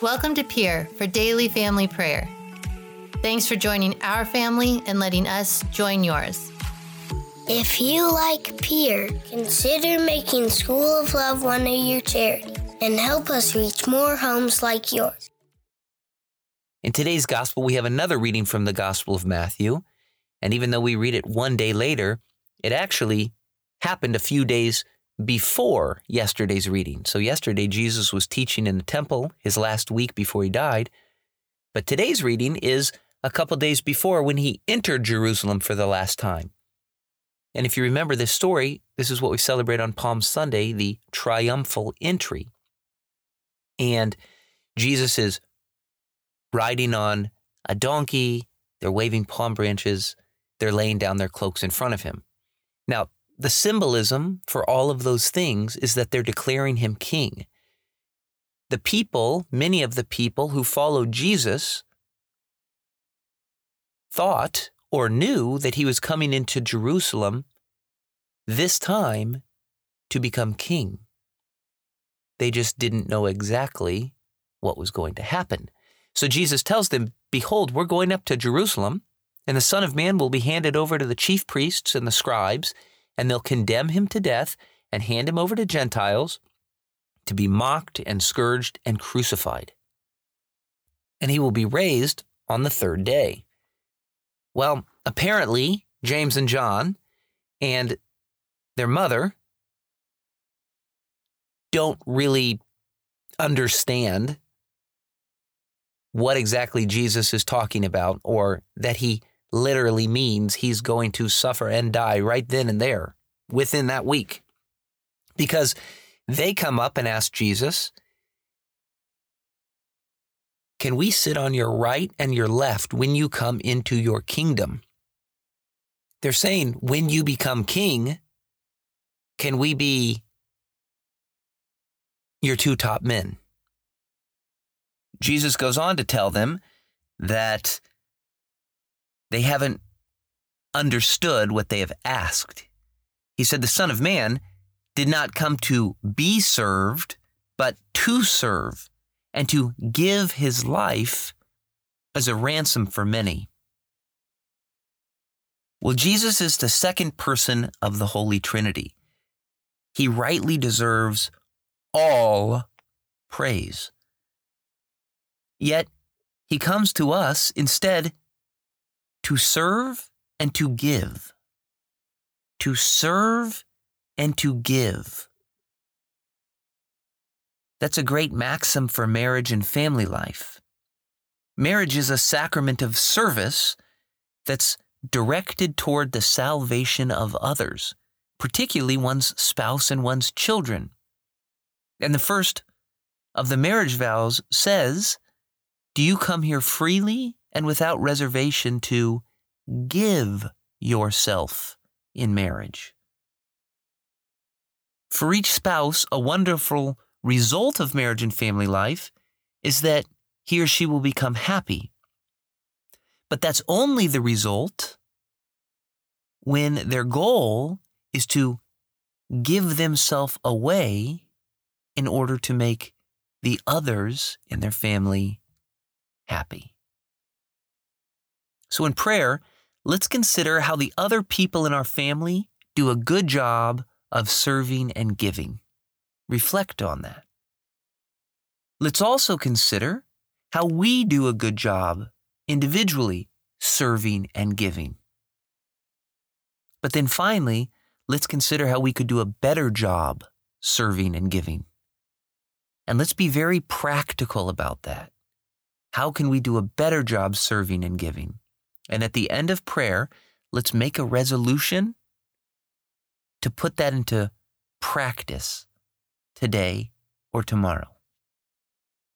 Welcome to Peer for Daily Family Prayer. Thanks for joining our family and letting us join yours. If you like Peer, consider making School of Love one of your charities and help us reach more homes like yours. In today's gospel, we have another reading from the Gospel of Matthew. And even though we read it one day later, it actually happened a few days before yesterday's reading. So, yesterday, Jesus was teaching in the temple his last week before he died. But today's reading is a couple days before when he entered Jerusalem for the last time. And if you remember this story, this is what we celebrate on Palm Sunday the triumphal entry. And Jesus is riding on a donkey, they're waving palm branches, they're laying down their cloaks in front of him. Now, the symbolism for all of those things is that they're declaring him king. The people, many of the people who followed Jesus, thought or knew that he was coming into Jerusalem this time to become king. They just didn't know exactly what was going to happen. So Jesus tells them, Behold, we're going up to Jerusalem, and the Son of Man will be handed over to the chief priests and the scribes, and they'll condemn him to death and hand him over to Gentiles to be mocked and scourged and crucified. And he will be raised on the third day. Well, apparently, James and John and their mother don't really understand what exactly Jesus is talking about or that he literally means he's going to suffer and die right then and there within that week. Because they come up and ask Jesus, Can we sit on your right and your left when you come into your kingdom? They're saying, When you become king, can we be your two top men? Jesus goes on to tell them that they haven't understood what they have asked. He said, The Son of Man did not come to be served, but to serve and to give his life as a ransom for many. Well, Jesus is the second person of the Holy Trinity. He rightly deserves all praise. Yet he comes to us instead to serve and to give. To serve and to give. That's a great maxim for marriage and family life. Marriage is a sacrament of service that's directed toward the salvation of others, particularly one's spouse and one's children. And the first of the marriage vows says, Do you come here freely and without reservation to give yourself in marriage. For each spouse, a wonderful result of marriage and family life is that he or she will become happy. But that's only the result when their goal is to give themselves away in order to make the others in their family happy. So, in prayer, let's consider how the other people in our family do a good job of serving and giving. Reflect on that. Let's also consider how we do a good job individually serving and giving. But then finally, let's consider how we could do a better job serving and giving. And let's be very practical about that. How can we do a better job serving and giving? And at the end of prayer, let's make a resolution to put that into practice today or tomorrow.